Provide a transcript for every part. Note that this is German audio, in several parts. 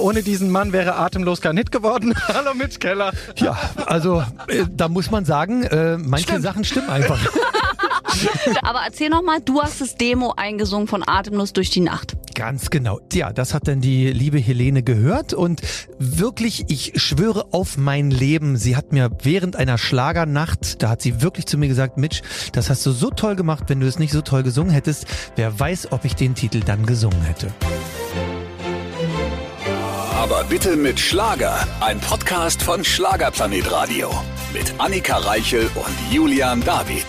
Ohne diesen Mann wäre Atemlos kein Hit geworden. Hallo Mitch Keller. Ja, also äh, da muss man sagen, äh, manche Stimmt. Sachen stimmen einfach. Aber erzähl noch mal, du hast das Demo eingesungen von Atemlos durch die Nacht. Ganz genau. Ja, das hat dann die liebe Helene gehört und wirklich, ich schwöre auf mein Leben, sie hat mir während einer Schlagernacht, da hat sie wirklich zu mir gesagt, Mitch, das hast du so toll gemacht, wenn du es nicht so toll gesungen hättest, wer weiß, ob ich den Titel dann gesungen hätte. Aber bitte mit Schlager. Ein Podcast von Schlagerplanet Radio. Mit Annika Reichel und Julian David.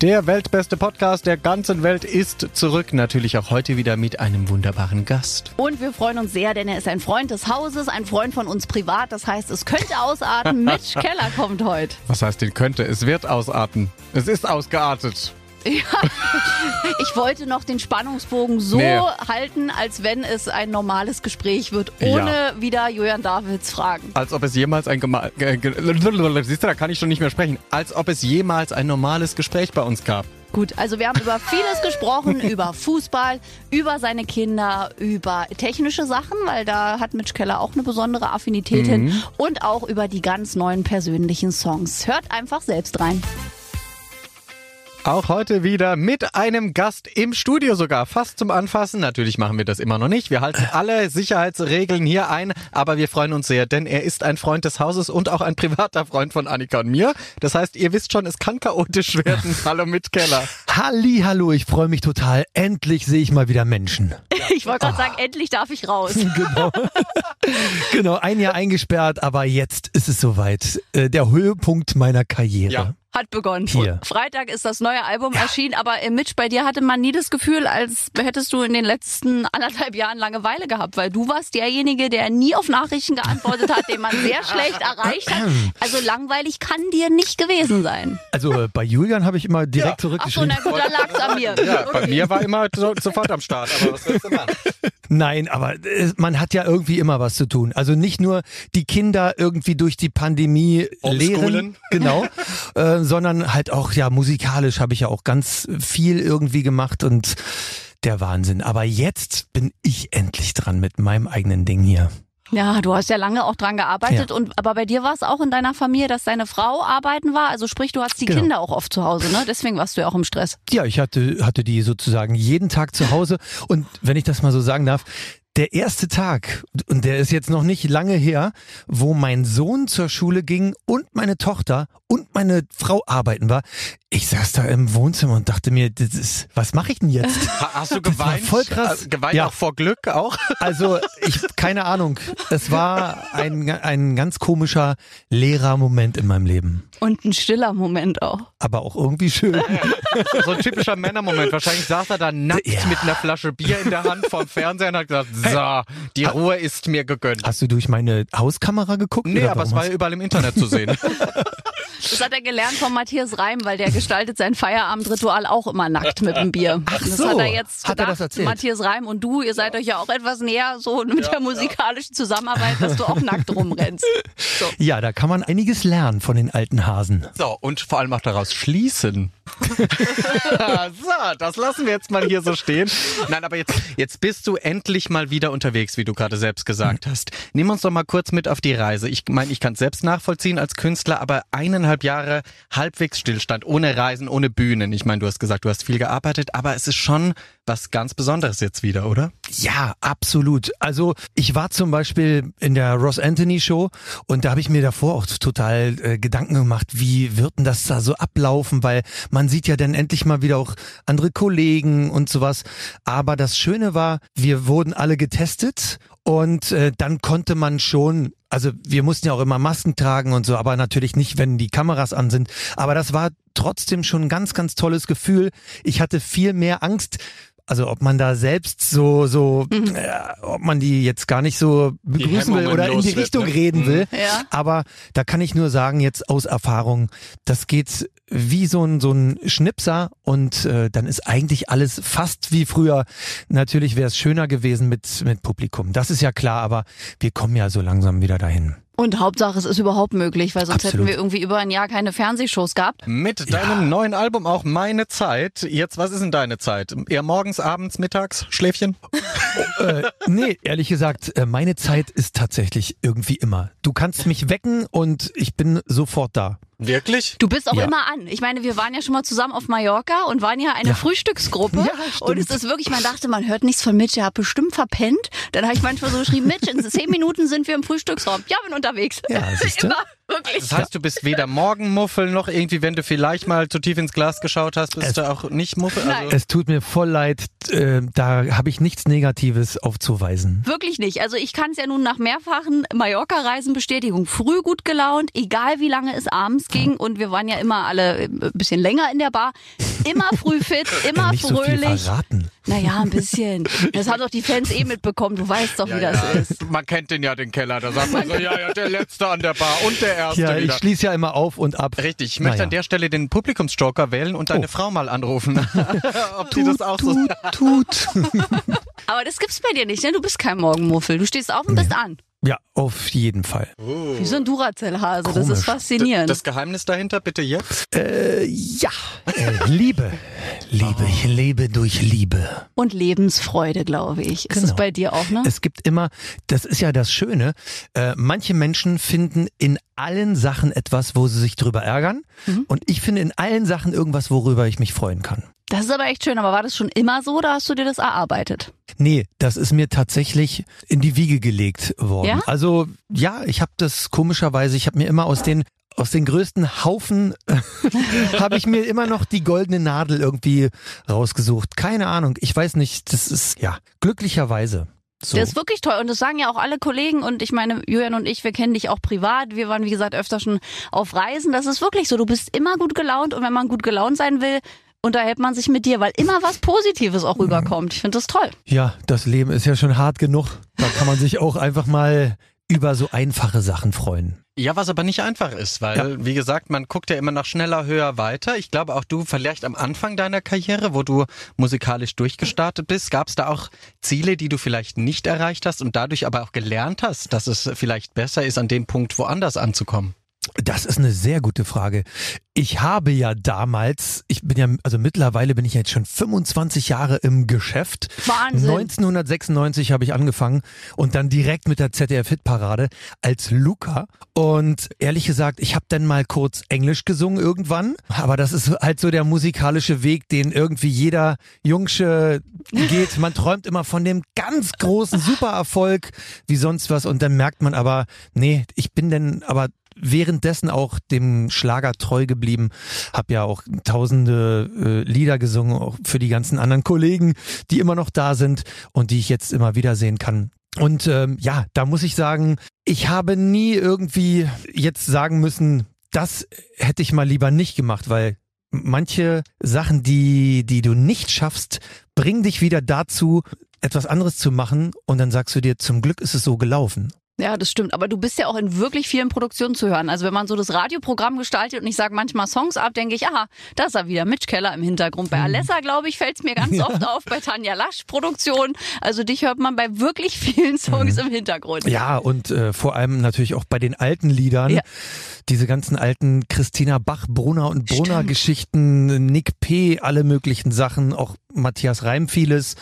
Der weltbeste Podcast der ganzen Welt ist zurück. Natürlich auch heute wieder mit einem wunderbaren Gast. Und wir freuen uns sehr, denn er ist ein Freund des Hauses, ein Freund von uns privat. Das heißt, es könnte ausarten. Mitch Keller kommt heute. Was heißt den könnte? Es wird ausarten. Es ist ausgeartet. Ja. Ich wollte noch den Spannungsbogen so Nee. halten, als wenn es ein normales Gespräch wird, ohne wieder Julian Davids Fragen. Als ob es jemals ein ge Siehst du, da kann ich schon nicht mehr sprechen. Als ob es jemals ein normales Gespräch bei uns gab. Gut, also wir haben über vieles gesprochen, über Fußball, über seine Kinder, über technische Sachen, weil da hat Mitch Keller auch eine besondere Affinität hin und auch über die ganz neuen persönlichen Songs. Hört einfach selbst rein. Auch heute wieder mit einem Gast im Studio sogar, fast zum Anfassen. Natürlich machen wir das immer noch nicht. Wir halten alle Sicherheitsregeln hier ein, aber wir freuen uns sehr, denn er ist ein Freund des Hauses und auch ein privater Freund von Annika und mir. Das heißt, ihr wisst schon, es kann chaotisch werden. Hallo mit Keller. Halli, hallo, ich freue mich total. Endlich sehe ich mal wieder Menschen. Ich wollte gerade sagen, endlich darf ich raus. Genau. genau, ein Jahr eingesperrt, aber jetzt ist es soweit. Äh, Der Höhepunkt meiner Karriere. Ja. Hat begonnen. Hier. Freitag ist das neue Album erschienen, aber äh, Mitch, bei dir hatte man nie das Gefühl, als hättest du in den letzten anderthalb Jahren Langeweile gehabt, weil du warst derjenige, der nie auf Nachrichten geantwortet hat, den man sehr schlecht erreicht hat. Also langweilig kann dir nicht gewesen sein. Also äh, bei Julian habe ich immer direkt Ach so, zurückgeschrieben. na gut, dann lag's an mir. Ja, bei Okay. mir war immer so, sofort am Start, aber was willst du machen? Nein, aber äh, man hat ja irgendwie immer was zu tun. Also nicht nur die Kinder irgendwie durch die Pandemie lehren, genau, äh, sondern halt auch ja musikalisch habe ich ja auch ganz viel irgendwie gemacht und der Wahnsinn. Aber jetzt bin ich endlich dran mit meinem eigenen Ding hier. Ja, du hast ja lange auch dran gearbeitet Ja. und aber bei dir war es auch in deiner Familie, dass deine Frau arbeiten war. Also sprich, du hast die Genau. Kinder auch oft zu Hause, ne? Deswegen warst du ja auch im Stress. Ja, ich hatte, hatte die sozusagen jeden Tag zu Hause. Und wenn ich das mal so sagen darf, der erste Tag, und der ist jetzt noch nicht lange her, wo mein Sohn zur Schule ging und meine Tochter und meine Frau arbeiten war, ich saß da im Wohnzimmer und dachte mir, das ist, was mache ich denn jetzt? Ha- Hast du Das war geweint? voll krass. Äh, Geweint Ja. auch vor Glück auch? Also, ich, keine Ahnung. Es war ein, ein ganz komischer, leerer Moment in meinem Leben. Und ein stiller Moment auch. Aber auch irgendwie schön. So ein typischer Männermoment. Wahrscheinlich saß er da nackt Ja. mit einer Flasche Bier in der Hand vorm Fernseher und hat gesagt, so, die Ruhe ist mir gegönnt. Hast du durch meine Hauskamera geguckt? Nee, oder aber es war ja überall im Internet zu sehen. Das hat er gelernt von Matthias Reim, weil der gestaltet sein Feierabendritual auch immer nackt mit dem Bier. Ach das so, hat er jetzt hat er das erzählt? Matthias Reim und du, ihr seid euch ja auch etwas näher so mit der musikalischen Zusammenarbeit, dass du auch nackt rumrennst. So. Ja, da kann man einiges lernen von den alten Hasen. So, und vor allem auch daraus schließen. so, das lassen wir jetzt mal hier so stehen. Nein, aber jetzt, jetzt bist du endlich mal wieder unterwegs, wie du gerade selbst gesagt hast. Nimm uns doch mal kurz mit auf die Reise. Ich meine, ich kann es selbst nachvollziehen als Künstler, aber eineinhalb Jahre halbwegs Stillstand, ohne Reisen, ohne Bühnen. Ich meine, du hast gesagt, du hast viel gearbeitet, aber es ist schon was ganz Besonderes jetzt wieder, oder? Ja, absolut. Also ich war zum Beispiel in der Ross Anthony Show und da habe ich mir davor auch total äh, Gedanken gemacht, wie wird denn das da so ablaufen, weil man sieht ja dann endlich mal wieder auch andere Kollegen und sowas. Aber das Schöne war, wir wurden alle getestet und äh, dann konnte man schon also wir mussten ja auch immer Masken tragen und so, aber natürlich nicht, wenn die Kameras an sind. Aber das war trotzdem schon ein ganz, ganz tolles Gefühl. Ich hatte viel mehr Angst, also ob man da selbst so, so, äh, ob man die jetzt gar nicht so begrüßen will oder in die wird, Richtung ne? reden Mhm. will. Ja. Aber da kann ich nur sagen, jetzt aus Erfahrung, das geht wie so ein, so ein Schnipser und äh, dann ist eigentlich alles fast wie früher. Natürlich wäre es schöner gewesen mit, mit Publikum. Das ist ja klar, aber wir kommen ja so langsam wieder dahin. Und Hauptsache, es ist überhaupt möglich, weil sonst Absolut. hätten wir irgendwie über ein Jahr keine Fernsehshows gehabt. Mit deinem neuen Album auch meine Zeit. Jetzt, was ist denn deine Zeit? Eher morgens, abends, mittags, Schläfchen? äh, nee, ehrlich gesagt, äh, meine Zeit ist tatsächlich irgendwie immer. Du kannst mich wecken und ich bin sofort da. Wirklich? Du bist auch Ja. immer an. Ich meine, wir waren ja schon mal zusammen auf Mallorca und waren ja eine Ja. Frühstücksgruppe. Ja, und es ist wirklich, man dachte, man hört nichts von Mitch, er hat bestimmt verpennt. Dann habe ich manchmal so geschrieben, Mitch, in zehn Minuten sind wir im Frühstücksraum. Ja, bin unterwegs. Ja, siehste. immer, wirklich. Das heißt, du bist weder Morgenmuffel noch irgendwie, wenn du vielleicht mal zu tief ins Glas geschaut hast, bist Es- du auch nicht Muffel. Also, Es tut mir voll leid, äh, da habe ich nichts Negatives aufzuweisen. Wirklich nicht. Also ich kann es ja nun nach mehrfachen Mallorca-Reisen bestätigen. Früh gut gelaunt, egal wie lange es abends ging. Und wir waren ja immer alle äh, ein bisschen länger in der Bar. Immer früh fit, immer Nicht so viel fröhlich. verraten. naja, ein bisschen. Das haben doch die Fans eh mitbekommen. Du weißt doch, wie das ist. Man kennt den ja, den Keller. Da sagt man so, ja, ja, der Letzte an der Bar und der Erste Ja, ich wieder. schließe ja immer auf und ab. Richtig, ich möchte Naja. an der Stelle den Publikumsjoker wählen und deine Oh. Frau mal anrufen. Ob die Tut, das auch so... tut, tut. Aber das gibt's bei dir nicht, ne? Du bist kein Morgenmuffel. Du stehst auf und bist an. Ja, auf jeden Fall. Wie so ein Duracell-Hase. Das ist faszinierend. Das Geheimnis dahinter bitte jetzt? Äh, ja. Äh, Liebe. Liebe, ich lebe durch Liebe. und Lebensfreude, glaube ich. Ist es Genau. bei dir auch, ne? Es gibt immer, das ist ja das Schöne, äh, manche Menschen finden in allen Sachen etwas, wo sie sich drüber ärgern. Mhm. Und ich finde in allen Sachen irgendwas, worüber ich mich freuen kann. Das ist aber echt schön. Aber war das schon immer so oder hast du dir das erarbeitet? Nee, das ist mir tatsächlich in die Wiege gelegt worden. Ja? Also ja, ich habe das komischerweise, ich habe mir immer aus den aus den größten Haufen habe ich mir immer noch die goldene Nadel irgendwie rausgesucht. Keine Ahnung, ich weiß nicht, das ist ja glücklicherweise so. Das ist wirklich toll. Und das sagen ja auch alle Kollegen. Und ich meine, Julian und ich, wir kennen dich auch privat. Wir waren, wie gesagt, öfter schon auf Reisen. Das ist wirklich so. Du bist immer gut gelaunt. Und wenn man gut gelaunt sein will, unterhält man sich mit dir, weil immer was Positives auch rüberkommt. Ich finde das toll. Ja, das Leben ist ja schon hart genug. Da kann man sich auch einfach mal über so einfache Sachen freuen. Ja, was aber nicht einfach ist, weil, wie gesagt, man guckt ja immer nach schneller, höher, weiter. Ich glaube auch du, vielleicht am Anfang deiner Karriere, wo du musikalisch durchgestartet bist, gab es da auch Ziele, die du vielleicht nicht erreicht hast und dadurch aber auch gelernt hast, dass es vielleicht besser ist, an dem Punkt woanders anzukommen? Das ist eine sehr gute Frage. Ich habe ja damals, ich bin ja, also mittlerweile bin ich jetzt schon 25 Jahre im Geschäft. Wahnsinn. 1996 habe ich angefangen und dann direkt mit der ZDF Hitparade als Luca. Und ehrlich gesagt, ich habe dann mal kurz Englisch gesungen irgendwann. Aber das ist halt so der musikalische Weg, den irgendwie jeder Jungsche geht. Man träumt immer von dem ganz großen Supererfolg wie sonst was und dann merkt man aber, nee, ich bin denn aber währenddessen auch dem Schlager treu geblieben, hab ja auch tausende äh, Lieder gesungen, auch für die ganzen anderen Kollegen, die immer noch da sind und die ich jetzt immer wiedersehen kann. Und ähm, ja, da muss ich sagen, ich habe nie irgendwie jetzt sagen müssen, das hätte ich mal lieber nicht gemacht, weil manche Sachen, die, die du nicht schaffst, bringen dich wieder dazu, etwas anderes zu machen und dann sagst du dir, zum Glück ist es so gelaufen. Ja, das stimmt. Aber du bist ja auch in wirklich vielen Produktionen zu hören. Also wenn man so das Radioprogramm gestaltet und ich sage manchmal Songs ab, denke ich, aha, da ist er wieder, Mitch Keller im Hintergrund. Bei Alessa, glaube ich, fällt es mir ganz oft auf, bei Tanja Lasch Produktion. Also dich hört man bei wirklich vielen Songs im Hintergrund. Ja, und äh, vor allem natürlich auch bei den alten Liedern. Ja. Diese ganzen alten Christina Bach, Brunner und Brunner. Geschichten, Nick P., alle möglichen Sachen, auch Matthias Reim vieles.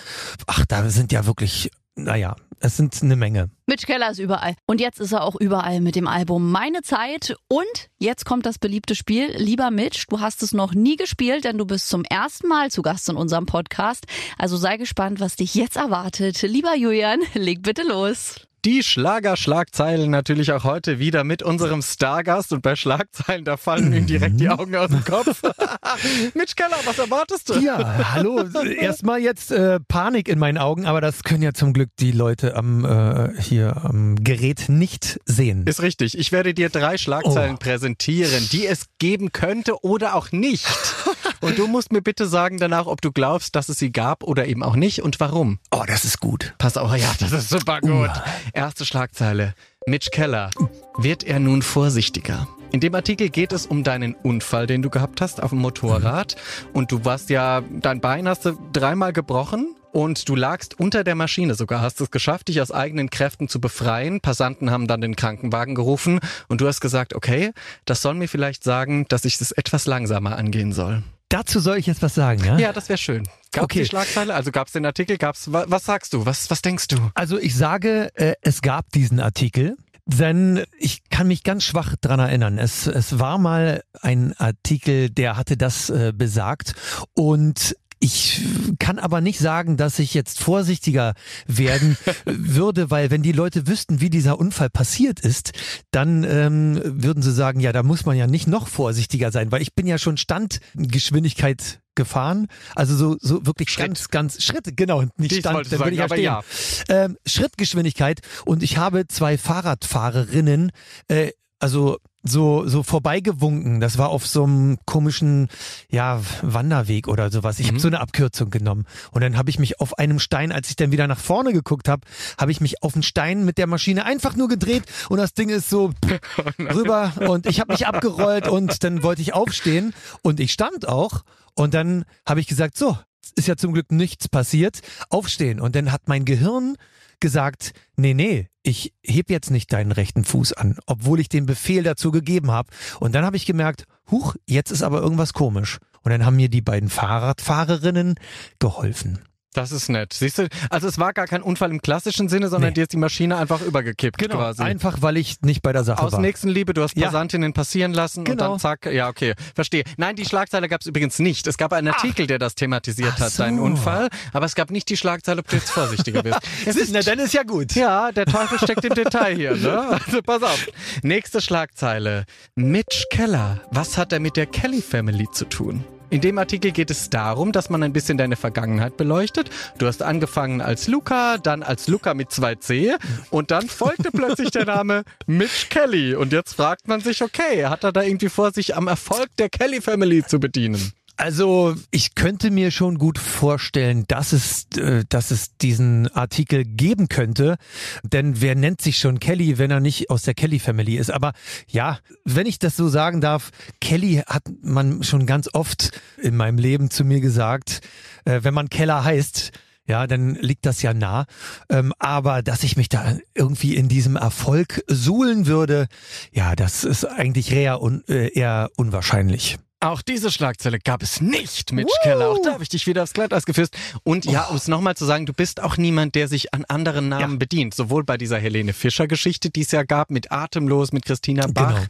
Ach, da sind ja wirklich, naja, es sind eine Menge. Mitch Keller ist überall. Und jetzt ist er auch überall mit dem Album Meine Zeit. Und jetzt kommt das beliebte Spiel. Lieber Mitch, du hast es noch nie gespielt, denn du bist zum ersten Mal zu Gast in unserem Podcast. Also sei gespannt, was dich jetzt erwartet. Lieber Julian, leg bitte los. Die Schlager-Schlagzeilen natürlich auch heute wieder mit unserem Stargast und bei Schlagzeilen, da fallen ihm direkt die Augen aus dem Kopf. Mitch Keller, was erwartest du? Ja, hallo. Erstmal jetzt äh, Panik in meinen Augen, aber das können ja zum Glück die Leute am äh, hier am Gerät nicht sehen. Ist richtig. Ich werde dir drei Schlagzeilen Oh. präsentieren, die es geben könnte oder auch nicht. Und du musst mir bitte sagen danach, ob du glaubst, dass es sie gab oder eben auch nicht und warum. Oh, das ist gut. Pass auf, ja, das ist super gut. Erste Schlagzeile. Mitch Keller. Wird er nun vorsichtiger? In dem Artikel geht es um deinen Unfall, den du gehabt hast auf dem Motorrad. Und du warst ja, dein Bein hast du dreimal gebrochen. und du lagst unter der Maschine sogar, hast es geschafft, dich aus eigenen Kräften zu befreien. Passanten haben dann den Krankenwagen gerufen und du hast gesagt, okay, das soll mir vielleicht sagen, dass ich es etwas langsamer angehen soll. Dazu soll ich jetzt was sagen, ja? Ja, das wäre schön. Gab Okay. die Schlagzeile? Also gab es den Artikel? Gab's? wa- Was sagst du? Was, was denkst du? Also ich sage, äh, es gab diesen Artikel, denn ich kann mich ganz schwach dran erinnern. Es, es war mal ein Artikel, der hatte das äh, besagt und ich kann aber nicht sagen, dass ich jetzt vorsichtiger werden würde, weil wenn die Leute wüssten, wie dieser Unfall passiert ist, dann ähm, würden sie sagen, ja, da muss man ja nicht noch vorsichtiger sein, weil ich bin ja schon Standgeschwindigkeit gefahren, also so so wirklich Schritt. ganz ganz Schritte, genau, nicht Dies Stand, dann würde ich ja stehen aber ja. ähm, Schrittgeschwindigkeit und ich habe zwei Fahrradfahrerinnen, äh, also so so vorbeigewunken. Das war auf so einem komischen ja Wanderweg oder sowas. Ich habe so eine Abkürzung genommen und dann habe ich mich auf einem Stein, als ich dann wieder nach vorne geguckt habe, habe ich mich auf einen Stein mit der Maschine einfach nur gedreht und das Ding ist so rüber und ich habe mich abgerollt und dann wollte ich aufstehen und ich stand auch und dann habe ich gesagt so ist ja zum Glück nichts passiert, aufstehen. Und dann hat mein Gehirn gesagt, nee, nee, ich heb jetzt nicht deinen rechten Fuß an, obwohl ich den Befehl dazu gegeben habe. Und dann habe ich gemerkt, huch, jetzt ist aber irgendwas komisch. Und dann haben mir die beiden Fahrradfahrerinnen geholfen. Das ist nett. Siehst du, also es war gar kein Unfall im klassischen Sinne, sondern Nee. dir ist die Maschine einfach übergekippt quasi. Genau, einfach weil ich nicht bei der Sache Aus war. Nächstenliebe, du hast Ja. Passantinnen passieren lassen und Genau. dann zack, ja okay, verstehe. Nein, die Schlagzeile gab es übrigens nicht. Es gab einen Artikel, der das thematisiert Ach hat, deinen so. Unfall, aber es gab nicht die Schlagzeile, ob du jetzt vorsichtiger bist. Es ist Na, dann ist ja gut. ja, der Teufel steckt im Detail hier, ne? Also pass auf. Nächste Schlagzeile. Mitch Keller. Was hat er mit der Kelly Family zu tun? In dem Artikel geht es darum, dass man ein bisschen deine Vergangenheit beleuchtet. Du hast angefangen als Luca, dann als Luca mit 2C und dann folgte plötzlich der Name Mitch Kelly. Und jetzt fragt man sich, okay, hat er da irgendwie vor, sich am Erfolg der Kelly Family zu bedienen? Also ich könnte mir schon gut vorstellen, dass es, äh, dass es diesen Artikel geben könnte. Denn wer nennt sich schon Kelly, wenn er nicht aus der Kelly Family ist? Aber ja, wenn ich das so sagen darf, Kelly hat man schon ganz oft in meinem Leben zu mir gesagt, äh, wenn man Keller heißt, ja, dann liegt das ja nah. Ähm, aber dass ich mich da irgendwie in diesem Erfolg suhlen würde, ja, das ist eigentlich eher, un, äh, eher unwahrscheinlich. Auch diese Schlagzeile gab es nicht, Mitch Keller. Auch da habe ich dich wieder aufs Glatteis gefisst. Und ja, um es nochmal zu sagen, du bist auch niemand, der sich an anderen Namen Ja. bedient. Sowohl bei dieser Helene Fischer-Geschichte, die es ja gab, mit Atemlos, mit Christina Bach. Genau.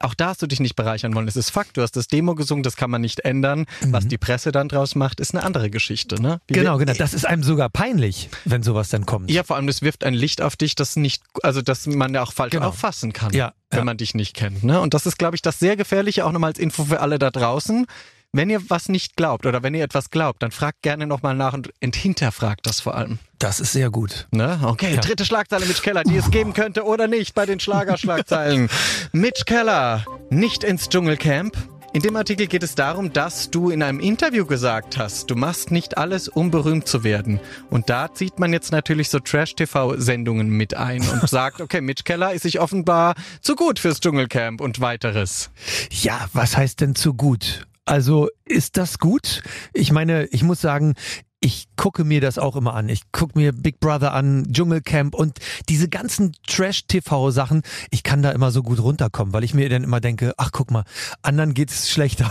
Auch da hast du dich nicht bereichern wollen. Es ist Fakt, du hast das Demo gesungen, das kann man nicht ändern. Was die Presse dann draus macht, ist eine andere Geschichte. Ne? Wie Genau, genau. Das ist einem sogar peinlich, wenn sowas dann kommt. Ja, vor allem, das wirft ein Licht auf dich, das nicht, also das man ja auch falsch Genau. auffassen kann, Ja, wenn ja. man dich nicht kennt. Ne? Und das ist, glaube ich, das sehr Gefährliche, auch nochmal als Info für alle da draußen. Wenn ihr was nicht glaubt oder wenn ihr etwas glaubt, dann fragt gerne nochmal nach und hinterfragt das vor allem. Das ist sehr gut. Ne? Okay, Ja. dritte Schlagzeile Mitch Keller, die es geben könnte oder nicht bei den Schlagerschlagzeilen. Mitch Keller, nicht ins Dschungelcamp. In dem Artikel geht es darum, dass du in einem Interview gesagt hast, du machst nicht alles, um berühmt zu werden. Und da zieht man jetzt natürlich so Trash-TV-Sendungen mit ein und sagt, okay, Mitch Keller ist sich offenbar zu gut fürs Dschungelcamp und weiteres. Ja, was heißt denn zu gut? Also ist das gut? Ich meine, ich muss sagen, ich gucke mir das auch immer an. Ich gucke mir Big Brother an, Dschungelcamp und diese ganzen Trash-TV-Sachen. Ich kann da immer so gut runterkommen, weil ich mir dann immer denke, ach guck mal, anderen geht's schlechter.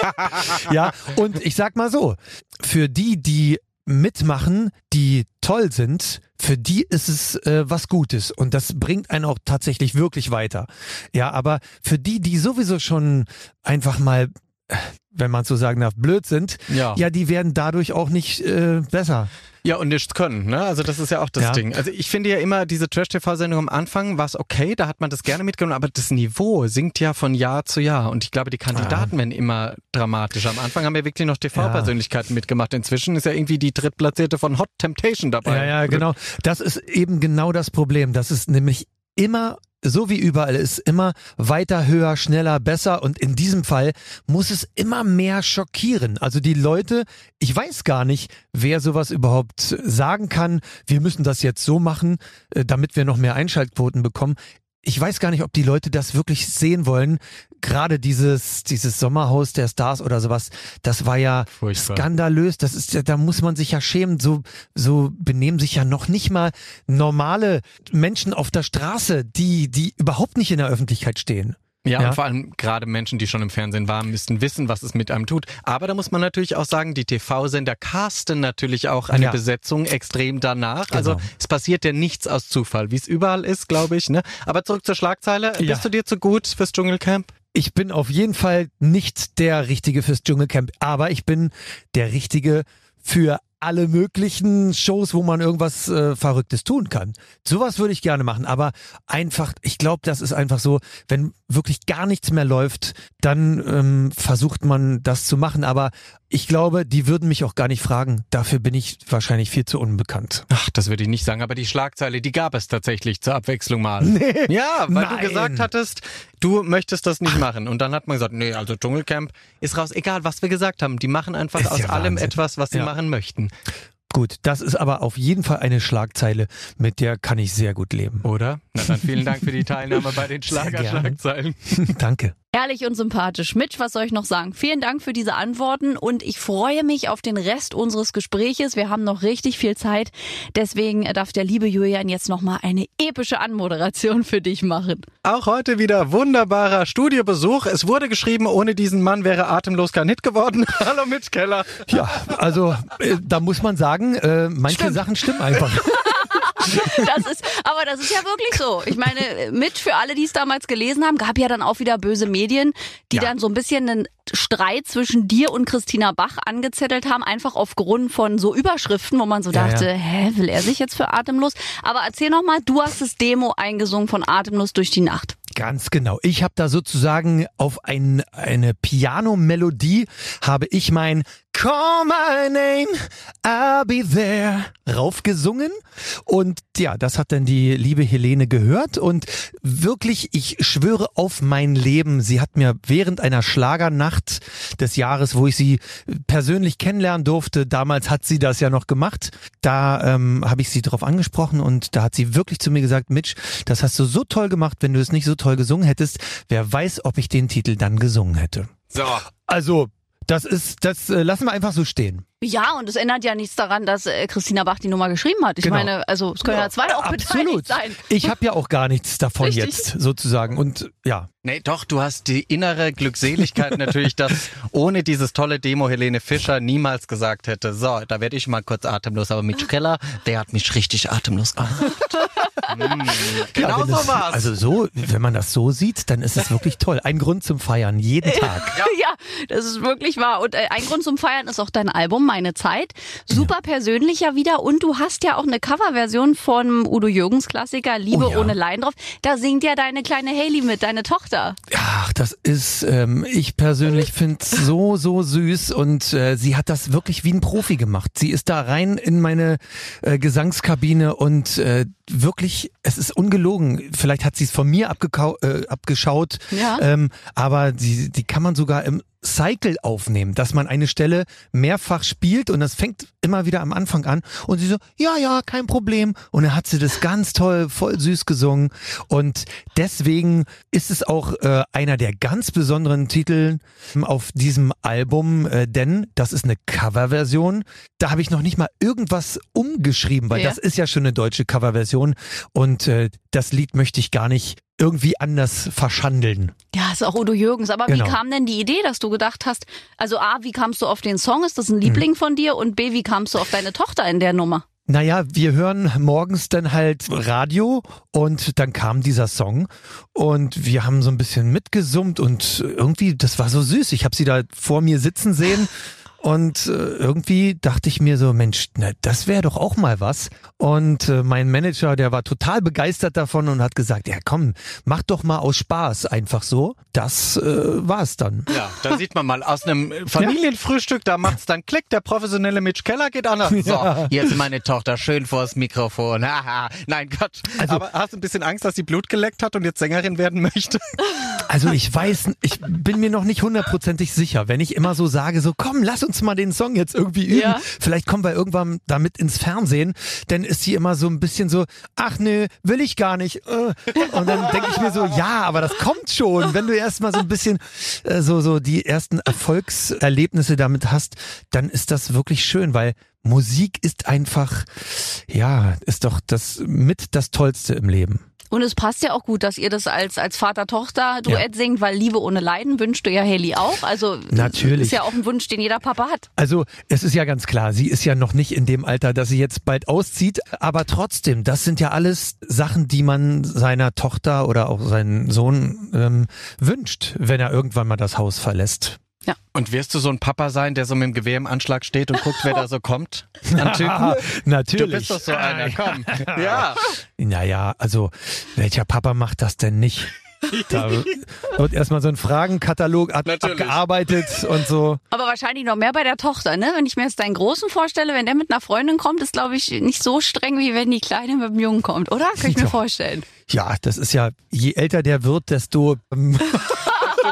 ja, und ich sag mal so, für die, die mitmachen, die toll sind, für die ist es äh, was Gutes und das bringt einen auch tatsächlich wirklich weiter. Ja, aber für die, die sowieso schon einfach mal, äh, wenn man so sagen darf, blöd sind, Ja. ja, die werden dadurch auch nicht äh, besser. Ja, und nichts können, ne? Also das ist ja auch das Ja. Ding. Also ich finde ja immer, diese Trash-TV-Sendung am Anfang war es okay, da hat man das gerne mitgenommen, aber das Niveau sinkt ja von Jahr zu Jahr. Und ich glaube, die Kandidaten werden immer dramatischer. Am Anfang haben ja wirklich noch TV-Persönlichkeiten mitgemacht. Inzwischen ist ja irgendwie die Drittplatzierte von Hot Temptation dabei. Ja, ja, genau. Das ist eben genau das Problem. Das ist nämlich immer so wie überall ist immer weiter, höher, schneller, besser und in diesem Fall muss es immer mehr schockieren. Also die Leute, ich weiß gar nicht, wer sowas überhaupt sagen kann, wir müssen das jetzt so machen, äh, damit wir noch mehr Einschaltquoten bekommen. Ich weiß gar nicht, ob die Leute das wirklich sehen wollen. Gerade dieses, dieses Sommerhaus der Stars oder sowas, das war ja Furchtbar. skandalös. Das ist ja, da muss man sich ja schämen. So, so benehmen sich ja noch nicht mal normale Menschen auf der Straße, die, die überhaupt nicht in der Öffentlichkeit stehen. Ja, Ja. und vor allem gerade Menschen, die schon im Fernsehen waren, müssten wissen, was es mit einem tut. Aber da muss man natürlich auch sagen, die TV-Sender casten natürlich auch eine Ja. Besetzung extrem danach. Genau. Also es passiert ja nichts aus Zufall, wie es überall ist, glaube ich. Ne? Aber zurück zur Schlagzeile. Ja. Bist du dir zu gut fürs Dschungelcamp? Ich bin auf jeden Fall nicht der Richtige fürs Dschungelcamp, aber ich bin der Richtige für alle möglichen Shows, wo man irgendwas äh, Verrücktes tun kann. Sowas würde ich gerne machen, aber einfach, ich glaube, das ist einfach so, wenn wirklich gar nichts mehr läuft, dann ähm, versucht man das zu machen, aber ich glaube, die würden mich auch gar nicht fragen. Dafür bin ich wahrscheinlich viel zu unbekannt. Ach, das würde ich nicht sagen, aber die Schlagzeile, die gab es tatsächlich zur Abwechslung mal. ja, weil nein. du gesagt hattest, du möchtest das nicht machen. Und dann hat man gesagt, nee, also Dschungelcamp ist raus. Egal, was wir gesagt haben. Die machen einfach Ist aus ja allem etwas, was sie Ja. machen möchten. Gut, das ist aber auf jeden Fall eine Schlagzeile, mit der kann ich sehr gut leben. Oder? Na dann vielen Dank für die Teilnahme bei den. Schlagerschlagzeilen. Danke. Ehrlich und sympathisch. Mitch, was soll ich noch sagen? Vielen Dank für diese Antworten und ich freue mich auf den Rest unseres Gespräches. Wir haben noch richtig viel Zeit. Deswegen darf der liebe Julian jetzt nochmal eine epische Anmoderation für dich machen. Auch heute wieder wunderbarer Studiobesuch. Es wurde geschrieben, ohne diesen Mann wäre atemlos kein Hit geworden. Hallo Mitch Keller. Ja, also äh, da muss man sagen, äh, manche Stimmt. Sachen stimmen einfach. Das ist, aber das ist ja wirklich so. Ich meine, mit für alle, die es damals gelesen haben, gab ja dann auch wieder böse Medien, die Ja. dann so ein bisschen einen Streit zwischen dir und Christina Bach angezettelt haben, einfach aufgrund von so Überschriften, wo man so Ja, dachte, ja. hä, will er sich jetzt für Atemlos? Aber erzähl noch mal, du hast das Demo eingesungen von Atemlos durch die Nacht. Ganz genau. Ich habe da sozusagen auf ein, eine Piano-Melodie habe ich mein Call my name, I'll be there raufgesungen. Und ja, das hat dann die liebe Helene gehört. Und wirklich, ich schwöre auf mein Leben, sie hat mir während einer Schlagernacht des Jahres, wo ich sie persönlich kennenlernen durfte, damals hat sie das ja noch gemacht, da ähm, habe ich sie drauf angesprochen und da hat sie wirklich zu mir gesagt, Mitch, das hast du so toll gemacht, wenn du es nicht so toll gesungen hättest, wer weiß, ob ich den Titel dann gesungen hätte. So. Also, das ist, das äh, lassen wir einfach so stehen. Ja, und es ändert ja nichts daran, dass äh, Christina Bach die Nummer geschrieben hat. Ich Genau. meine, also es können ja, zwei auch beteiligt sein. Ich habe ja auch gar nichts davon Richtig. jetzt sozusagen und ja. Nee, doch, du hast die innere Glückseligkeit natürlich, dass ohne dieses tolle Demo Helene Fischer niemals gesagt hätte, so, da werde ich mal kurz atemlos, aber Mitch Keller, der hat mich richtig atemlos gemacht. mm, genau Ja, so es- war's. Also so, wenn man das so sieht, dann ist es wirklich toll. Ein Grund zum Feiern, jeden Tag. Ja. das ist wirklich wahr. Und äh, ein Grund zum Feiern ist auch dein Album Meine Zeit. Super persönlich ja wieder. Und du hast ja auch eine Coverversion von Udo Jürgens Klassiker Liebe Oh ja. ohne Laien drauf. Da singt ja deine kleine Haley mit, deine Tochter. Ach, das ist, ähm, ich persönlich finde es so, so süß und äh, sie hat das wirklich wie ein Profi gemacht. Sie ist da rein in meine äh, Gesangskabine und äh, wirklich, es ist ungelogen. Vielleicht hat sie es von mir äh, abgeschaut, Ja. ähm, aber die, die kann man sogar im Cycle aufnehmen, dass man eine Stelle mehrfach spielt und das fängt immer wieder am Anfang an und sie so, ja, ja, kein Problem. Und dann hat sie das ganz toll, voll süß gesungen und deswegen ist es auch äh, einer der ganz besonderen Titel auf diesem Album, äh, denn das ist eine Coverversion. Da habe ich noch nicht mal irgendwas umgeschrieben, weil Ja. das ist ja schon eine deutsche Coverversion und äh, das Lied möchte ich gar nicht irgendwie anders verschandeln. Ja, ist auch Udo Jürgens. Aber Genau. wie kam denn die Idee, dass du gedacht hast, also A, wie kamst du auf den Song? Ist das ein Liebling von dir? Und B, wie kamst du auf deine Tochter in der Nummer? Naja, wir hören morgens dann halt Radio und dann kam dieser Song und wir haben so ein bisschen mitgesummt und irgendwie, das war so süß. Ich habe sie da vor mir sitzen sehen und äh, irgendwie dachte ich mir so, Mensch, na, das wäre doch auch mal was. Und äh, mein Manager, der war total begeistert davon und hat gesagt, ja komm, mach doch mal aus Spaß einfach so. Das äh, war's dann. Ja, da sieht man mal aus einem Familienfrühstück, da macht's dann Klick, der professionelle Mitch Keller geht an. So, Ja. jetzt meine Tochter schön vors Mikrofon. Haha. Nein, Gott. Also- Aber hast du ein bisschen Angst, dass sie Blut geleckt hat und jetzt Sängerin werden möchte? Also ich weiß, ich bin mir noch nicht hundertprozentig sicher, wenn ich immer so sage, so komm, lass uns uns mal den Song jetzt irgendwie üben. Ja. Vielleicht kommen wir irgendwann damit ins Fernsehen. Dann ist sie immer so ein bisschen so, ach nö, will ich gar nicht. äh. Und dann denke ich mir so, ja, aber das kommt schon. Wenn du erst mal so ein bisschen äh, so, so die ersten Erfolgserlebnisse damit hast, dann ist das wirklich schön, weil Musik ist einfach, ja, ist doch das mit das Tollste im Leben. Und es passt ja auch gut, dass ihr das als, als Vater-Tochter-Duett singt, weil Liebe ohne Leiden wünscht du ja Haley auch. Also Natürlich. ist ja auch ein Wunsch, den jeder Papa hat. Also es ist ja ganz klar, sie ist ja noch nicht in dem Alter, dass sie jetzt bald auszieht, aber trotzdem, das sind ja alles Sachen, die man seiner Tochter oder auch seinen Sohn ähm, wünscht, wenn er irgendwann mal das Haus verlässt. Und wirst du so ein Papa sein, der so mit dem Gewehr im Anschlag steht und guckt, wer da so kommt? An Typen? Natürlich. Du bist doch so einer, komm. Ja. Naja, also welcher Papa macht das denn nicht? Da wird erstmal so ein Fragenkatalog ab Natürlich. abgearbeitet und so. Aber wahrscheinlich noch mehr bei der Tochter, ne? Wenn ich mir jetzt deinen Großen vorstelle, wenn der mit einer Freundin kommt, ist glaube ich nicht so streng, wie wenn die Kleine mit dem Jungen kommt, oder? Kann ich mir Ja. vorstellen. Ja, das ist ja, je älter der wird, desto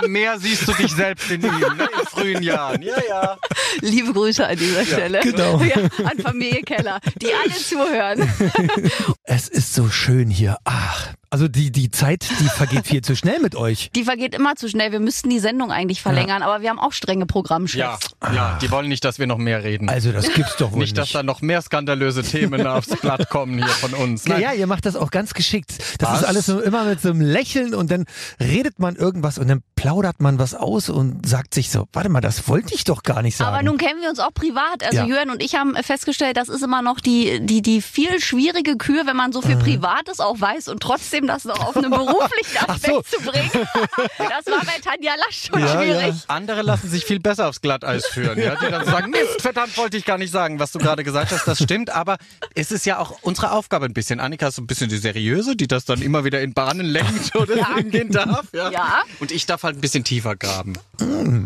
Mehr siehst du dich selbst in ihm, ne? Frühen Jahren. Ja, ja. Liebe Grüße an dieser Stelle. genau. Ja, an Familie Keller, die alle zuhören. es ist so schön hier. Ach, also die, die Zeit, die vergeht viel zu schnell mit euch. Die vergeht immer zu schnell. Wir müssten die Sendung eigentlich verlängern, aber wir haben auch strenge Programmchefs. Ja, ja, die wollen nicht, dass wir noch mehr reden. Also das gibt's doch wohl nicht, dass da noch mehr skandalöse Themen aufs Blatt kommen hier von uns. Ja, Nein. ja, ihr macht das auch ganz geschickt. Das Was? ist alles so immer mit so einem Lächeln und dann redet man irgendwas und dann plaudert man was aus und sagt sich so, warte mal, das wollte ich doch gar nicht sagen. Aber nun kennen wir uns auch privat. Also Ja. Jörn und ich haben festgestellt, das ist immer noch die, die, die viel schwierige Kür, wenn man so viel Privates auch weiß und trotzdem das noch auf einen beruflichen Aspekt so. zu bringen. Das war bei Tanja Lasch schon Ja, schwierig. Andere lassen sich viel besser aufs Glatteis führen, ja, die dann sagen, Mist, verdammt, wollte ich gar nicht sagen, was du gerade gesagt hast, das stimmt, aber es ist ja auch unsere Aufgabe ein bisschen. Annika ist so ein bisschen die Seriöse, die das dann immer wieder in Bahnen lenkt oder Ja. gehen darf, ja. Ja. Und ich darf halt ein bisschen tiefer graben.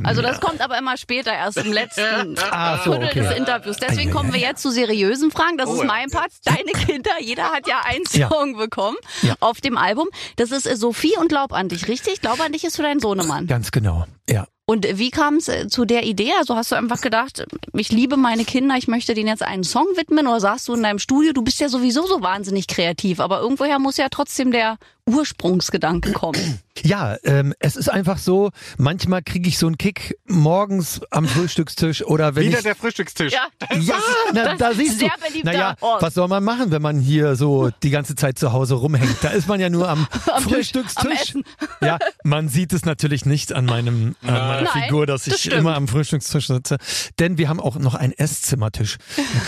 Also das kommt aber immer später, erst im letzten Ah, so, Viertel okay. des Interviews. Deswegen kommen wir jetzt zu seriösen Fragen. Das Oh, ist mein Part. Deine Kinder, jeder hat ja einen Ja. Song bekommen Ja. auf dem Album. Das ist äh, Sophie und Glaub an dich, richtig? Glaub an dich ist für deinen Sohnemann. Ganz genau, ja. Und wie kam es äh, zu der Idee? Also hast du einfach gedacht, ich liebe meine Kinder, ich möchte denen jetzt einen Song widmen? Oder sagst du in deinem Studio, du bist ja sowieso so wahnsinnig kreativ, aber irgendwoher muss ja trotzdem der Ursprungsgedanke kommen. Ja, ähm, es ist einfach so, manchmal kriege ich so einen Kick morgens am Frühstückstisch oder wenn Wieder ich der Frühstückstisch. Ja, Ja, na, das da siehst sehr du. Naja, Ort. was soll man machen, wenn man hier so die ganze Zeit zu Hause rumhängt? Da ist man ja nur am, Am Tisch, Frühstückstisch. am Essen. Ja, man sieht es natürlich nicht an meinem an meiner Nein, Figur, dass das ich stimmt. immer am Frühstückstisch sitze. Denn wir haben auch noch einen Esszimmertisch.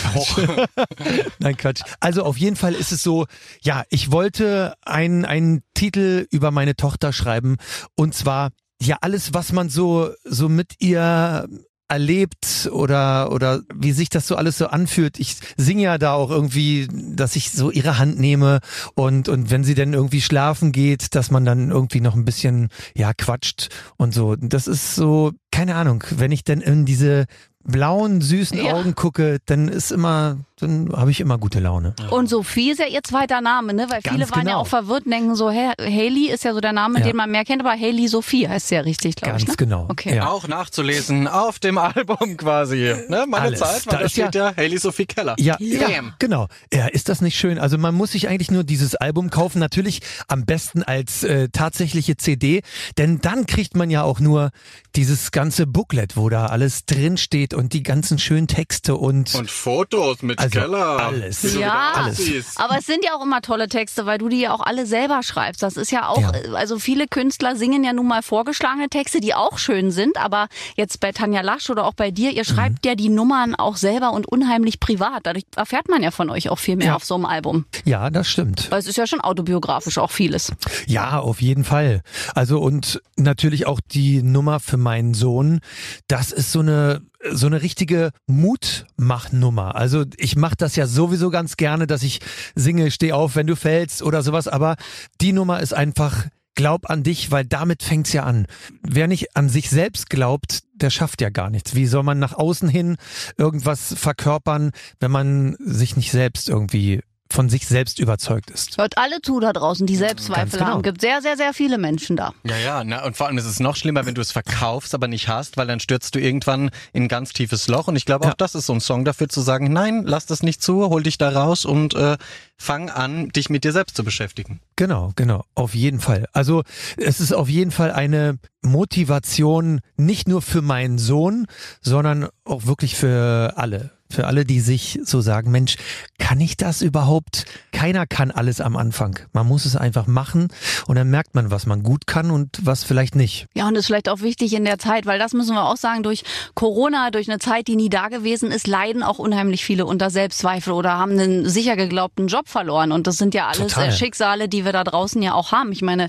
Quatsch. Nein, Quatsch. Also auf jeden Fall ist es so, ja, ich wollte einen, einen Titel über meine Tochter schreiben und zwar ja alles, was man so so mit ihr erlebt oder oder wie sich das so alles so anfühlt. Ich singe ja da auch irgendwie, dass ich so ihre Hand nehme und und wenn sie dann irgendwie schlafen geht, dass man dann irgendwie noch ein bisschen ja quatscht und so. Das ist so keine Ahnung, wenn ich dann in diese blauen süßen Ja. Augen gucke, dann ist immer dann habe ich immer gute Laune. Und Sophie ist ja ihr zweiter Name, ne? Weil Ganz viele waren ja genau. auch verwirrt und denken so, Haley ist ja so der Name, Ja. den man mehr kennt, aber Haley Sophie heißt ja richtig, glaube Ganz ich. Ne? genau. Okay. Ja. Auch nachzulesen auf dem Album quasi. Ne? Meine Alles. Zeit, weil Da da, ist ja- steht ja Haley Sophie Keller. Ja, ja, genau. Ja, ist das nicht schön? Also man muss sich eigentlich nur dieses Album kaufen, natürlich am besten als äh, tatsächliche CD, denn dann kriegt man ja auch nur dieses ganze Booklet, wo da alles drin steht und die ganzen schönen Texte und, Und Fotos mit Also Keller. alles. Ja, alles. aber es sind ja auch immer tolle Texte, weil du die ja auch alle selber schreibst. Das ist ja auch, Ja. also viele Künstler singen ja nun mal vorgeschlagene Texte, die auch schön sind, aber jetzt bei Tanja Lasch oder auch bei dir, ihr schreibt Mhm. ja die Nummern auch selber und unheimlich privat. Dadurch erfährt man ja von euch auch viel mehr Ja. auf so einem Album. ja, das stimmt. Weil es ist ja schon autobiografisch auch vieles. Ja, auf jeden Fall. Also und natürlich auch die Nummer für meinen Sohn. Das ist so eine so eine richtige Mutmachnummer. Also ich mache das ja sowieso ganz gerne, dass ich singe, steh auf, wenn du fällst oder sowas. Aber die Nummer ist einfach Glaub an dich, weil damit fängt's ja an. Wer nicht an sich selbst glaubt, der schafft ja gar nichts. Wie soll man nach außen hin irgendwas verkörpern, wenn man sich nicht selbst irgendwie von sich selbst überzeugt ist. Hört alle zu da draußen, die Selbstzweifel genau. haben. Gibt sehr, sehr, sehr viele Menschen da. Ja, ja, na, und vor allem ist es noch schlimmer, wenn du es verkaufst, aber nicht hast, weil dann stürzt du irgendwann in ein ganz tiefes Loch. Und ich glaube, auch Ja. das ist so ein Song dafür zu sagen, nein, lass das nicht zu, hol dich da raus und äh, fang an, dich mit dir selbst zu beschäftigen. Genau, genau, auf jeden Fall. Also es ist auf jeden Fall eine Motivation nicht nur für meinen Sohn, sondern auch wirklich für alle. Für alle, die sich so sagen, Mensch, kann ich das überhaupt? Keiner kann alles am Anfang. Man muss es einfach machen und dann merkt man, was man gut kann und was vielleicht nicht. Ja, und ist vielleicht auch wichtig in der Zeit, weil das müssen wir auch sagen, durch Corona, durch eine Zeit, die nie da gewesen ist, leiden auch unheimlich viele unter Selbstzweifel oder haben einen sicher geglaubten Job verloren. Und das sind ja alles Total. äh, Schicksale, die wir da draußen ja auch haben. Ich meine,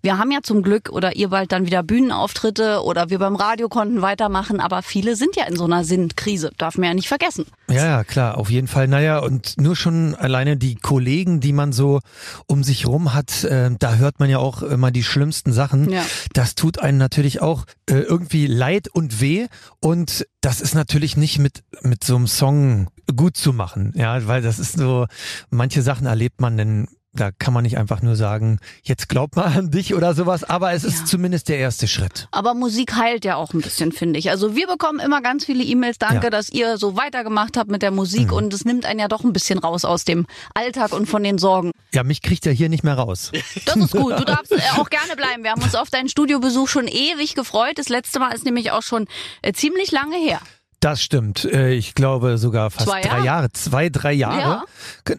wir haben ja zum Glück oder ihr bald dann wieder Bühnenauftritte oder wir beim Radio konnten weitermachen, aber viele sind ja in so einer Sinnkrise, darf man ja nicht vergessen. Ja, ja, klar, auf jeden Fall. Naja, und nur schon alleine die Kollegen, die man so um sich rum hat, äh, da hört man ja auch immer die schlimmsten Sachen. Ja. Das tut einen natürlich auch äh, irgendwie leid und weh. Und das ist natürlich nicht mit, mit so einem Song gut zu machen. Ja, weil das ist so, manche Sachen erlebt man denn. Da kann man nicht einfach nur sagen, jetzt glaub mal an dich oder sowas, aber es ist Ja. zumindest der erste Schritt. Aber Musik heilt ja auch ein bisschen, finde ich. Also wir bekommen immer ganz viele E-Mails. Danke, Ja. Mhm. dass ihr so weitergemacht habt mit der Musik und es nimmt einen ja doch ein bisschen raus aus dem Alltag und von den Sorgen. Ja, mich kriegt er hier nicht mehr raus. Das ist gut. Du darfst äh, auch gerne bleiben. Wir haben uns auf deinen Studiobesuch schon ewig gefreut. Das letzte Mal ist nämlich auch schon äh, ziemlich lange her. Das stimmt. Äh, Ich glaube sogar fast Zwei drei Jahre? Jahre. Zwei, drei Jahre? Ja.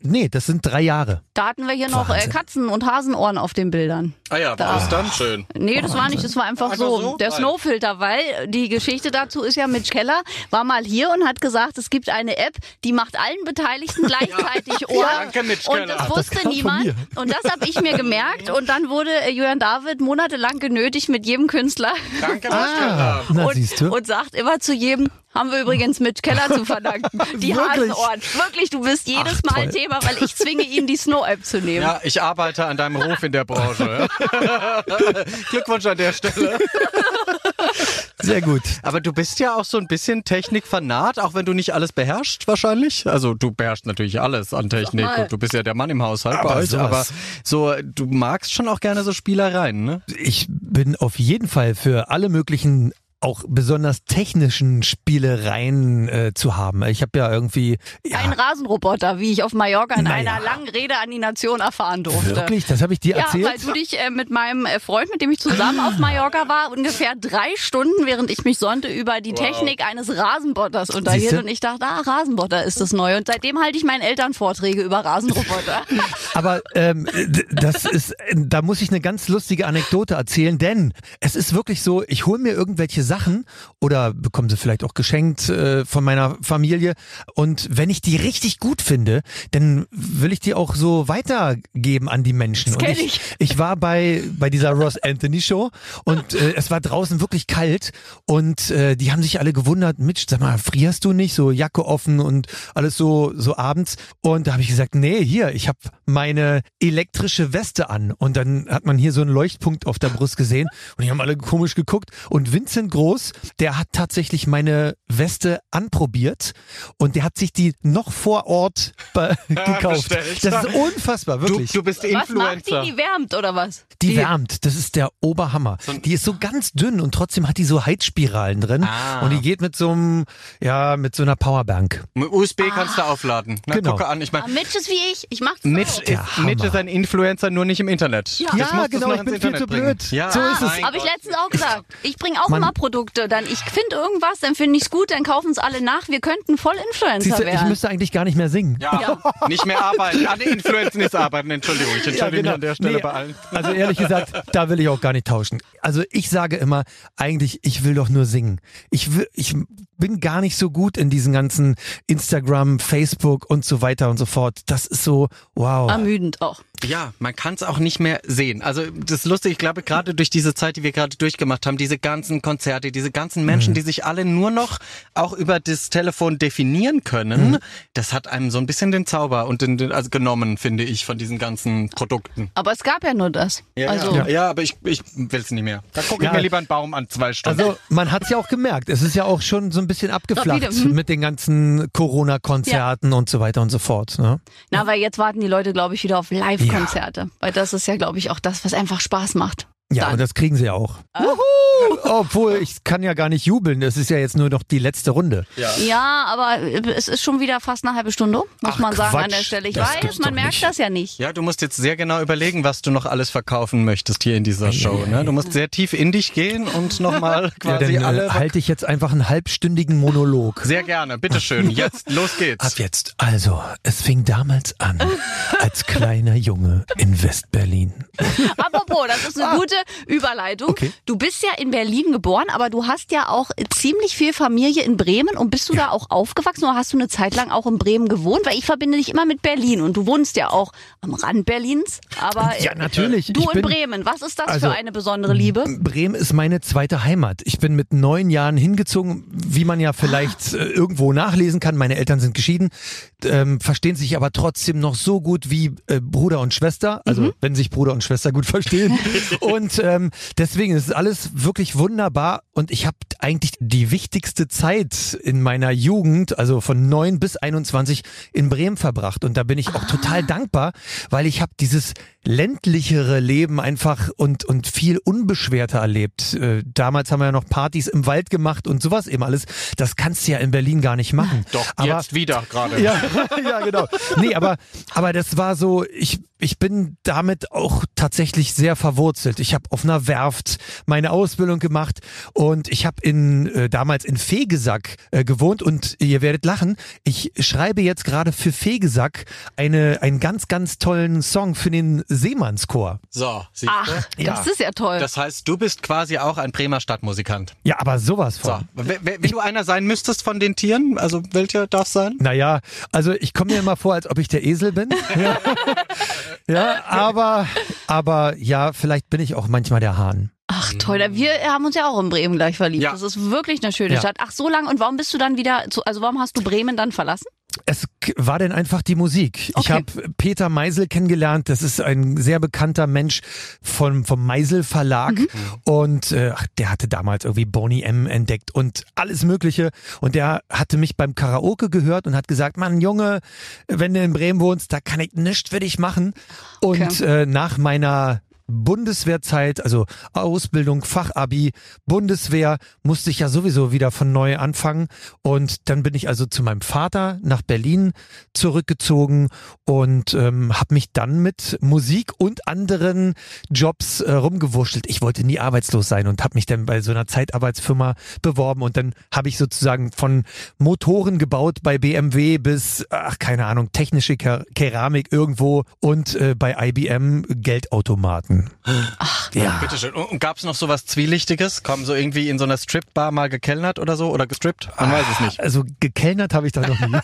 Nee, das sind drei Jahre. Da hatten wir hier noch äh, Wahnsinn. Katzen und Hasenohren auf den Bildern. Ah ja, Da. ist dann schön. Nee, das war nicht, das war einfach, Einfach so, so? der. Snowfilter, weil die Geschichte dazu ist ja, Mitch Keller war mal hier und hat gesagt, es gibt eine App, die macht allen Beteiligten gleichzeitig Ohren. Danke, Mitch und Keller. das Ach, das wusste von niemand. Und das habe ich mir gemerkt. Und dann wurde äh, Julian David monatelang genötigt mit jedem Künstler Danke, Mitch Ah, Keller. na und, siehst du. und sagt immer zu jedem, haben wir übrigens Mitch Keller zu verdanken. Die Wirklich? Hasenohren. Wirklich, du bist jedes Ach, Mal toll. Thema, weil ich zwinge ihn, die Snow-App zu nehmen. Ja, ich arbeite an deinem Ruf in der Branche. Glückwunsch an der Stelle. Sehr gut. Aber du bist ja auch so ein bisschen Technikfanat, auch wenn du nicht alles beherrschst wahrscheinlich. Also du beherrschst natürlich alles an Technik und du bist ja der Mann im Haushalt Aber bei euch. Aber so, du magst schon auch gerne so Spielereien, ne? Ich bin auf jeden Fall für alle möglichen auch besonders technischen Spielereien äh, zu haben. Ich habe ja irgendwie ja, Ein Rasenroboter, wie ich auf Mallorca in Naja. einer langen Rede an die Nation erfahren durfte. wirklich, das habe ich dir Ja, erzählt. weil du dich äh, mit meinem äh, Freund, mit dem ich zusammen auf Mallorca war, ungefähr drei Stunden, während ich mich sonnte, über die Technik eines Rasenbotters unterhielt. Siehste? Und ich dachte, ah, Rasenbotter ist das Neue. Und seitdem halte ich meinen Eltern Vorträge über Rasenroboter. Aber ähm, das ist, äh, da muss ich eine ganz lustige Anekdote erzählen, denn es ist wirklich so, ich hole mir irgendwelche Sachen oder bekomme sie vielleicht auch geschenkt äh, von meiner Familie. Und wenn ich die richtig gut finde, dann will ich die auch so weitergeben an die Menschen. Das und kenn ich, ich war bei bei dieser Ross Anthony Show und äh, es war draußen wirklich kalt und äh, die haben sich alle gewundert, Mitch, sag mal, frierst du nicht? So Jacke offen und alles so so abends. Und da habe ich gesagt, nee, hier, ich habe meine elektrische Weste an. Und dann hat man hier so einen Leuchtpunkt auf der Brust gesehen und die haben alle komisch geguckt. Und Vincent Groß, der hat tatsächlich meine Weste anprobiert und der hat sich die noch vor Ort gekauft. bestellt. Das ist unfassbar, Du, wirklich. du bist Was macht Influencer. die? Die wärmt oder was? Die wärmt, das ist der Oberhammer. Die ist so ganz dünn und trotzdem hat die so Heizspiralen drin Ah. und die geht mit so einem, ja, mit so einer Powerbank. Mit USB kannst du aufladen. Na, Genau. gucke an, ich Ah, meine, Mitch ist wie ich. Ich mach's Mitch so. Der ist, Mitch ist ein Influencer, nur nicht im Internet. Ja. Das Ja, du genau, ich bin viel Internet zu bringen. blöd. Ja, So ist es. Habe ich letztens auch gesagt. Ich bringe auch Mann. immer Produkte. Dann ich finde irgendwas, dann finde ich es gut, dann kaufen es alle nach. Wir könnten voll Influencer du, ich werden. müsste eigentlich gar nicht mehr singen. Ja, nicht mehr arbeiten. Alle Influenzen ist arbeiten. Entschuldigung, ich entschuldige mich an der Stelle genau. Nee, bei allen. Also ehrlich gesagt, da will ich auch gar nicht tauschen. Also ich sage immer, eigentlich, ich will doch nur singen. Ich will, ich bin gar nicht so gut in diesen ganzen Instagram, Facebook und so weiter und so fort. Das ist so, wow. Ermüdend auch. Ja, man kann es auch nicht mehr sehen. Also das ist lustig, ich glaube gerade durch diese Zeit, die wir gerade durchgemacht haben, diese ganzen Konzerte, diese ganzen Menschen, mhm. die sich alle nur noch auch über das Telefon definieren können, mhm. das hat einem so ein bisschen den Zauber und den, also genommen, finde ich, von diesen ganzen Produkten. Aber es gab ja nur das. Ja, also. ja. ja aber ich, ich will es nicht mehr. Da gucke ich ja. mir lieber einen Baum an zwei Stunden. Also man hat es ja auch gemerkt. Es ist ja auch schon so ein bisschen abgeflacht mhm. mit den ganzen Corona-Konzerten ja. und so weiter und so fort. Ne? Na, weil jetzt warten die Leute, glaube ich, wieder auf Live-Konzerte. Ja. Weil das ist ja, glaube ich, auch das, was einfach Spaß macht. Ja, Dann. und das kriegen sie ja auch. Ah. Obwohl, ich kann ja gar nicht jubeln. Es ist ja jetzt nur noch die letzte Runde. Ja, ja aber es ist schon wieder fast eine halbe Stunde, muss Ach, man sagen Quatsch. an der Stelle. Ich das weiß, man merkt nicht. das ja nicht. Ja, du musst jetzt sehr genau überlegen, was du noch alles verkaufen möchtest hier in dieser Show. Ne? Du musst sehr tief in dich gehen und nochmal quasi ja, dann, alle. Äh, halte ich jetzt einfach einen halbstündigen Monolog. Sehr gerne, bitteschön. Jetzt, los geht's. Ab jetzt. Also, es fing damals an, als kleiner Junge in Westberlin. Apropos, das ist eine ah. gute Überleitung. Okay. Du bist ja in Berlin geboren, aber du hast ja auch ziemlich viel Familie in Bremen und bist du ja. da auch aufgewachsen oder hast du eine Zeit lang auch in Bremen gewohnt? Weil ich verbinde dich immer mit Berlin und du wohnst ja auch am Rand Berlins. Aber ja, natürlich. Du ich in Bremen, was ist das also, für eine besondere Liebe? Bremen ist meine zweite Heimat. Ich bin mit neun Jahren hingezogen, wie man ja vielleicht ah. irgendwo nachlesen kann. Meine Eltern sind geschieden, ähm, verstehen sich aber trotzdem noch so gut wie äh, Bruder und Schwester. Also mhm. wenn sich Bruder und Schwester gut verstehen. und ähm, deswegen ist alles wirklich wunderbar. Und ich habe eigentlich die wichtigste Zeit in meiner Jugend, also von neun bis 21 in Bremen verbracht und da bin ich auch ah. total dankbar, weil ich habe dieses ländlichere Leben einfach und und viel unbeschwerter erlebt. Äh, damals haben wir ja noch Partys im Wald gemacht und sowas eben alles. Das kannst du ja in Berlin gar nicht machen. Doch aber, jetzt wieder gerade. Ja, ja, genau. Nee, aber aber das war so, ich ich bin damit auch tatsächlich sehr verwurzelt. Ich habe auf einer Werft meine Ausbildung gemacht und ich habe in äh, damals in Fegesack äh, gewohnt und ihr werdet lachen. Ich schreibe jetzt gerade für Fegesack eine einen ganz ganz tollen Song für den Seemannschor. So, siehst Ach, du? das ist ja toll. Das heißt, du bist quasi auch ein Bremer Stadtmusikant. Ja, aber sowas von. So, wenn du einer sein müsstest von den Tieren, also welcher darf sein? Naja, also ich komme mir immer vor, als ob ich der Esel bin. ja. ja, aber aber ja, vielleicht bin ich auch manchmal der Hahn. Ach toll, wir haben uns ja auch in Bremen gleich verliebt. Ja. Das ist wirklich eine schöne ja. Stadt. Ach so lang und warum bist du dann wieder, zu, also warum hast du Bremen dann verlassen? Es war denn einfach die Musik. Okay. Ich habe Peter Meisel kennengelernt. Das ist ein sehr bekannter Mensch vom, vom Meisel Verlag. Mhm. Und äh, der hatte damals irgendwie Boney M entdeckt und alles Mögliche. Und der hatte mich beim Karaoke gehört und hat gesagt, Mann, Junge, wenn du in Bremen wohnst, da kann ich nichts für dich machen. Okay. Und äh, nach meiner Bundeswehrzeit, also Ausbildung, Fachabi, Bundeswehr, musste ich ja sowieso wieder von neu anfangen. Und dann bin ich also zu meinem Vater nach Berlin zurückgezogen und ähm, habe mich dann mit Musik und anderen Jobs äh, rumgewurschtelt. Ich wollte nie arbeitslos sein und habe mich dann bei so einer Zeitarbeitsfirma beworben und dann habe ich sozusagen von Motoren gebaut bei BMW bis, ach keine Ahnung, technische Keramik irgendwo und äh, bei IBM Geldautomaten. Ach, ja. Bitteschön. Und gab es noch so was Zwielichtiges? Kommen so irgendwie in so einer Strip-Bar mal gekellnert oder so? Oder gestrippt? Man ah, weiß es nicht. Also gekellnert habe ich da noch nie.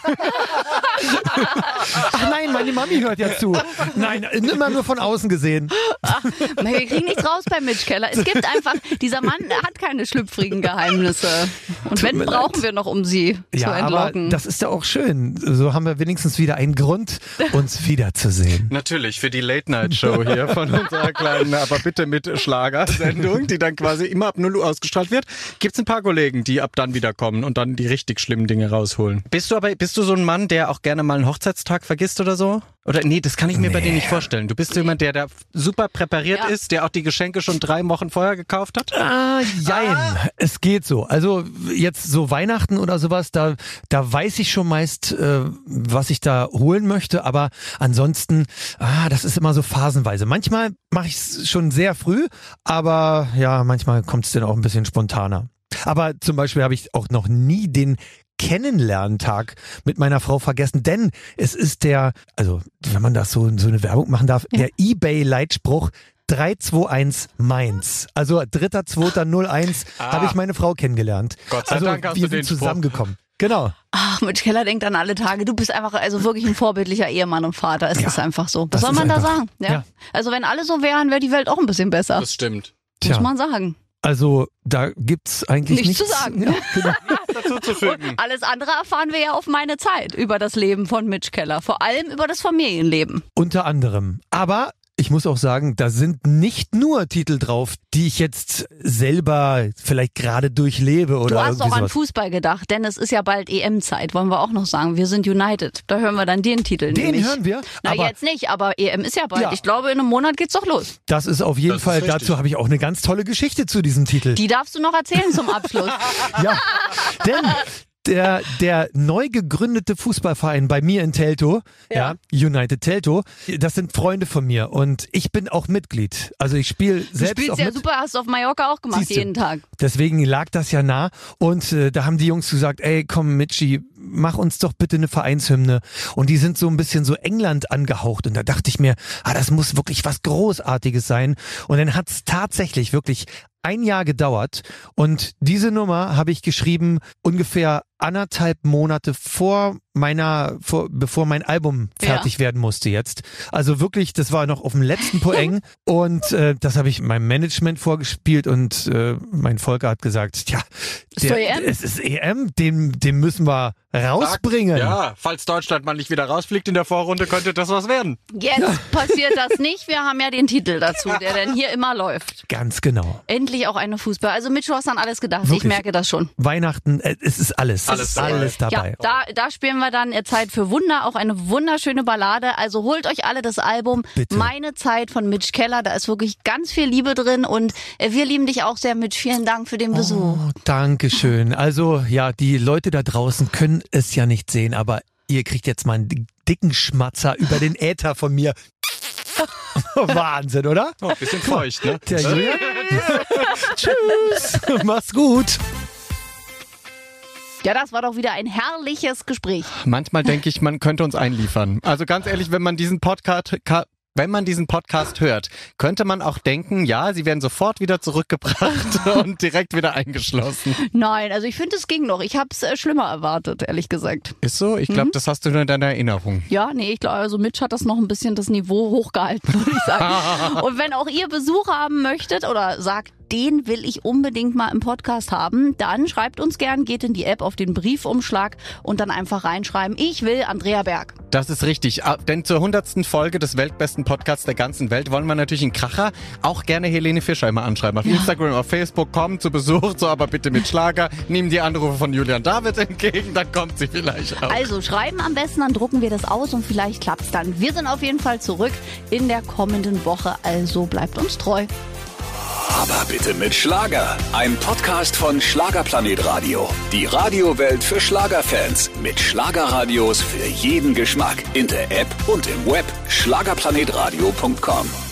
Ach nein, meine Mami hört ja zu. Nein, immer nur von außen gesehen. Ach, wir kriegen nichts raus bei Mitch Keller. Es gibt einfach, dieser Mann hat keine schlüpfrigen Geheimnisse. Und wenn, brauchen leid. wir noch, um sie ja, zu entlocken. Aber das ist ja auch schön. So haben wir wenigstens wieder einen Grund, uns wiederzusehen. Natürlich, für die Late-Night-Show hier von unserer kleinen, aber bitte mit Schlagersendung, die dann quasi immer ab 0 Uhr ausgestrahlt wird, gibt es ein paar Kollegen, die ab dann wiederkommen und dann die richtig schlimmen Dinge rausholen. Bist du aber, bist du so ein Mann, der auch gerne mal einen Hochzeitstag vergisst oder so? Oder nee, das kann ich mir nee. bei dir nicht vorstellen. Du bist jemand, der da super präpariert ja. ist, der auch die Geschenke schon drei Wochen vorher gekauft hat? Ah, jein. Ah. Es geht so. Also jetzt so Weihnachten oder sowas, da, da weiß ich schon meist, äh, was ich da holen möchte, aber ansonsten, ah, das ist immer so phasenweise. Manchmal mache ich es schon sehr früh, aber ja, manchmal kommt es dann auch ein bisschen spontaner. Aber zum Beispiel habe ich auch noch nie den Kennenlerntag mit meiner Frau vergessen, denn es ist der, also wenn man das so, so eine Werbung machen darf, ja. der eBay-Leitspruch 321 Mainz. Also 3.2.01 ah. habe ich meine Frau kennengelernt. Gott sei also, Dank hast wir du den sind zusammengekommen. Genau. Ach, Mitch Keller denkt an alle Tage. Du bist einfach also wirklich ein vorbildlicher Ehemann und Vater. Es Ja, ist einfach so. das Was soll man da sagen? Ja. ja. Also wenn alle so wären, wäre die Welt auch ein bisschen besser. Das stimmt. Muss Tja, man sagen. Also da gibt's eigentlich Nichts nichts, zu sagen. Ja, genau. Dazu zu fügen. Alles andere erfahren wir ja auf meine Zeit über das Leben von Mitch Keller. Vor allem über das Familienleben. Unter anderem. Aber ich muss auch sagen, da sind nicht nur Titel drauf, die ich jetzt selber vielleicht gerade durchlebe oder Du hast auch an. Fußball gedacht, denn es ist ja bald EM-Zeit, wollen wir auch noch sagen. Wir sind United. Da hören wir dann den Titel Den nämlich. hören wir. Na, aber jetzt nicht, aber EM ist ja bald. Ja. Ich glaube, in einem Monat geht's doch los. das ist auf jeden Das Fall, dazu habe ich auch eine ganz tolle Geschichte zu diesem Titel. Die darfst du noch erzählen zum Abschluss. Ja, denn der, der neu gegründete Fußballverein bei mir in Telto, ja. United Telto, das sind Freunde von mir und ich bin auch Mitglied. Also ich spiele Du selbst spielst auch ja mit. super, hast du auf Mallorca auch gemacht, Siehste. jeden Tag. Deswegen lag das ja nah und äh, da haben die Jungs gesagt, ey komm Mitchi, mach uns doch bitte eine Vereinshymne. Und die sind so ein bisschen so England angehaucht und da dachte ich mir, ah, das muss wirklich was Großartiges sein. Und dann hat's tatsächlich wirklich ein Jahr gedauert und diese Nummer habe ich geschrieben ungefähr anderthalb Monate vor meiner, vor, bevor mein Album Ja. fertig werden musste jetzt. Also wirklich, das war noch auf dem letzten Poeng und äh, das habe ich meinem Management vorgespielt und äh, mein Volker hat gesagt, ja, Ist doch EM? es ist EM, den, den müssen wir rausbringen. Ja, falls Deutschland mal nicht wieder rausfliegt in der Vorrunde, könnte das was werden. Jetzt passiert das nicht. Wir haben ja den Titel dazu, der dann hier immer läuft. Ganz genau. Endlich auch eine Fußball. Also Mitch, du hast an alles gedacht. Ich Wirklich. merke das schon. Weihnachten, äh, es ist alles. Alles dabei. alles dabei. Ja, da, da spielen wir dann äh, Zeit für Wunder, auch eine wunderschöne Ballade. Also holt euch alle das Album Bitte. Meine Zeit von Mitch Keller. Da ist wirklich ganz viel Liebe drin und äh, wir lieben dich auch sehr, Mitch. Vielen Dank für den Besuch. Oh, Dankeschön. Also ja, die Leute da draußen können es ja nicht sehen, aber ihr kriegt jetzt mal einen dicken Schmatzer über den Äther von mir. Wahnsinn, oder? Oh, bisschen feucht, ne? Der Julian. Tschüss. Mach's gut. Ja, das war doch wieder ein herrliches Gespräch. Manchmal denke ich, man könnte uns einliefern. Also ganz ehrlich, wenn man diesen Podcast, wenn man diesen Podcast hört, könnte man auch denken, ja, sie werden sofort wieder zurückgebracht und direkt wieder eingeschlossen. Nein, also ich finde, es ging noch. Ich habe es äh, schlimmer erwartet, ehrlich gesagt. Ist so? Ich glaube, das hast du nur in deiner Erinnerung. Ja, nee, ich glaube, also Mitch hat das noch ein bisschen das Niveau hochgehalten, würde ich sagen. Und wenn auch ihr Besuch haben möchtet oder sagt, den will ich unbedingt mal im Podcast haben, dann schreibt uns gern, geht in die App auf den Briefumschlag und dann einfach reinschreiben, ich will Andrea Berg. Das ist richtig. Ah, Denn zur hundertsten Folge des weltbesten Podcasts der ganzen Welt wollen wir natürlich einen Kracher auch gerne Helene Fischer mal anschreiben. Auf Instagram, auf Facebook, kommen zu Besuch, so aber bitte mit Schlager. Nehmen die Anrufe von Julian David entgegen, dann kommt sie vielleicht auch. Also schreiben am besten, dann drucken wir das aus und vielleicht klappt's dann. Wir sind auf jeden Fall zurück in der kommenden Woche, also bleibt uns treu. Aber bitte mit Schlager. Ein Podcast von Schlagerplanet Radio. Die Radiowelt für Schlagerfans. Mit Schlagerradios für jeden Geschmack. In der App und im Web. Schlagerplanetradio.com.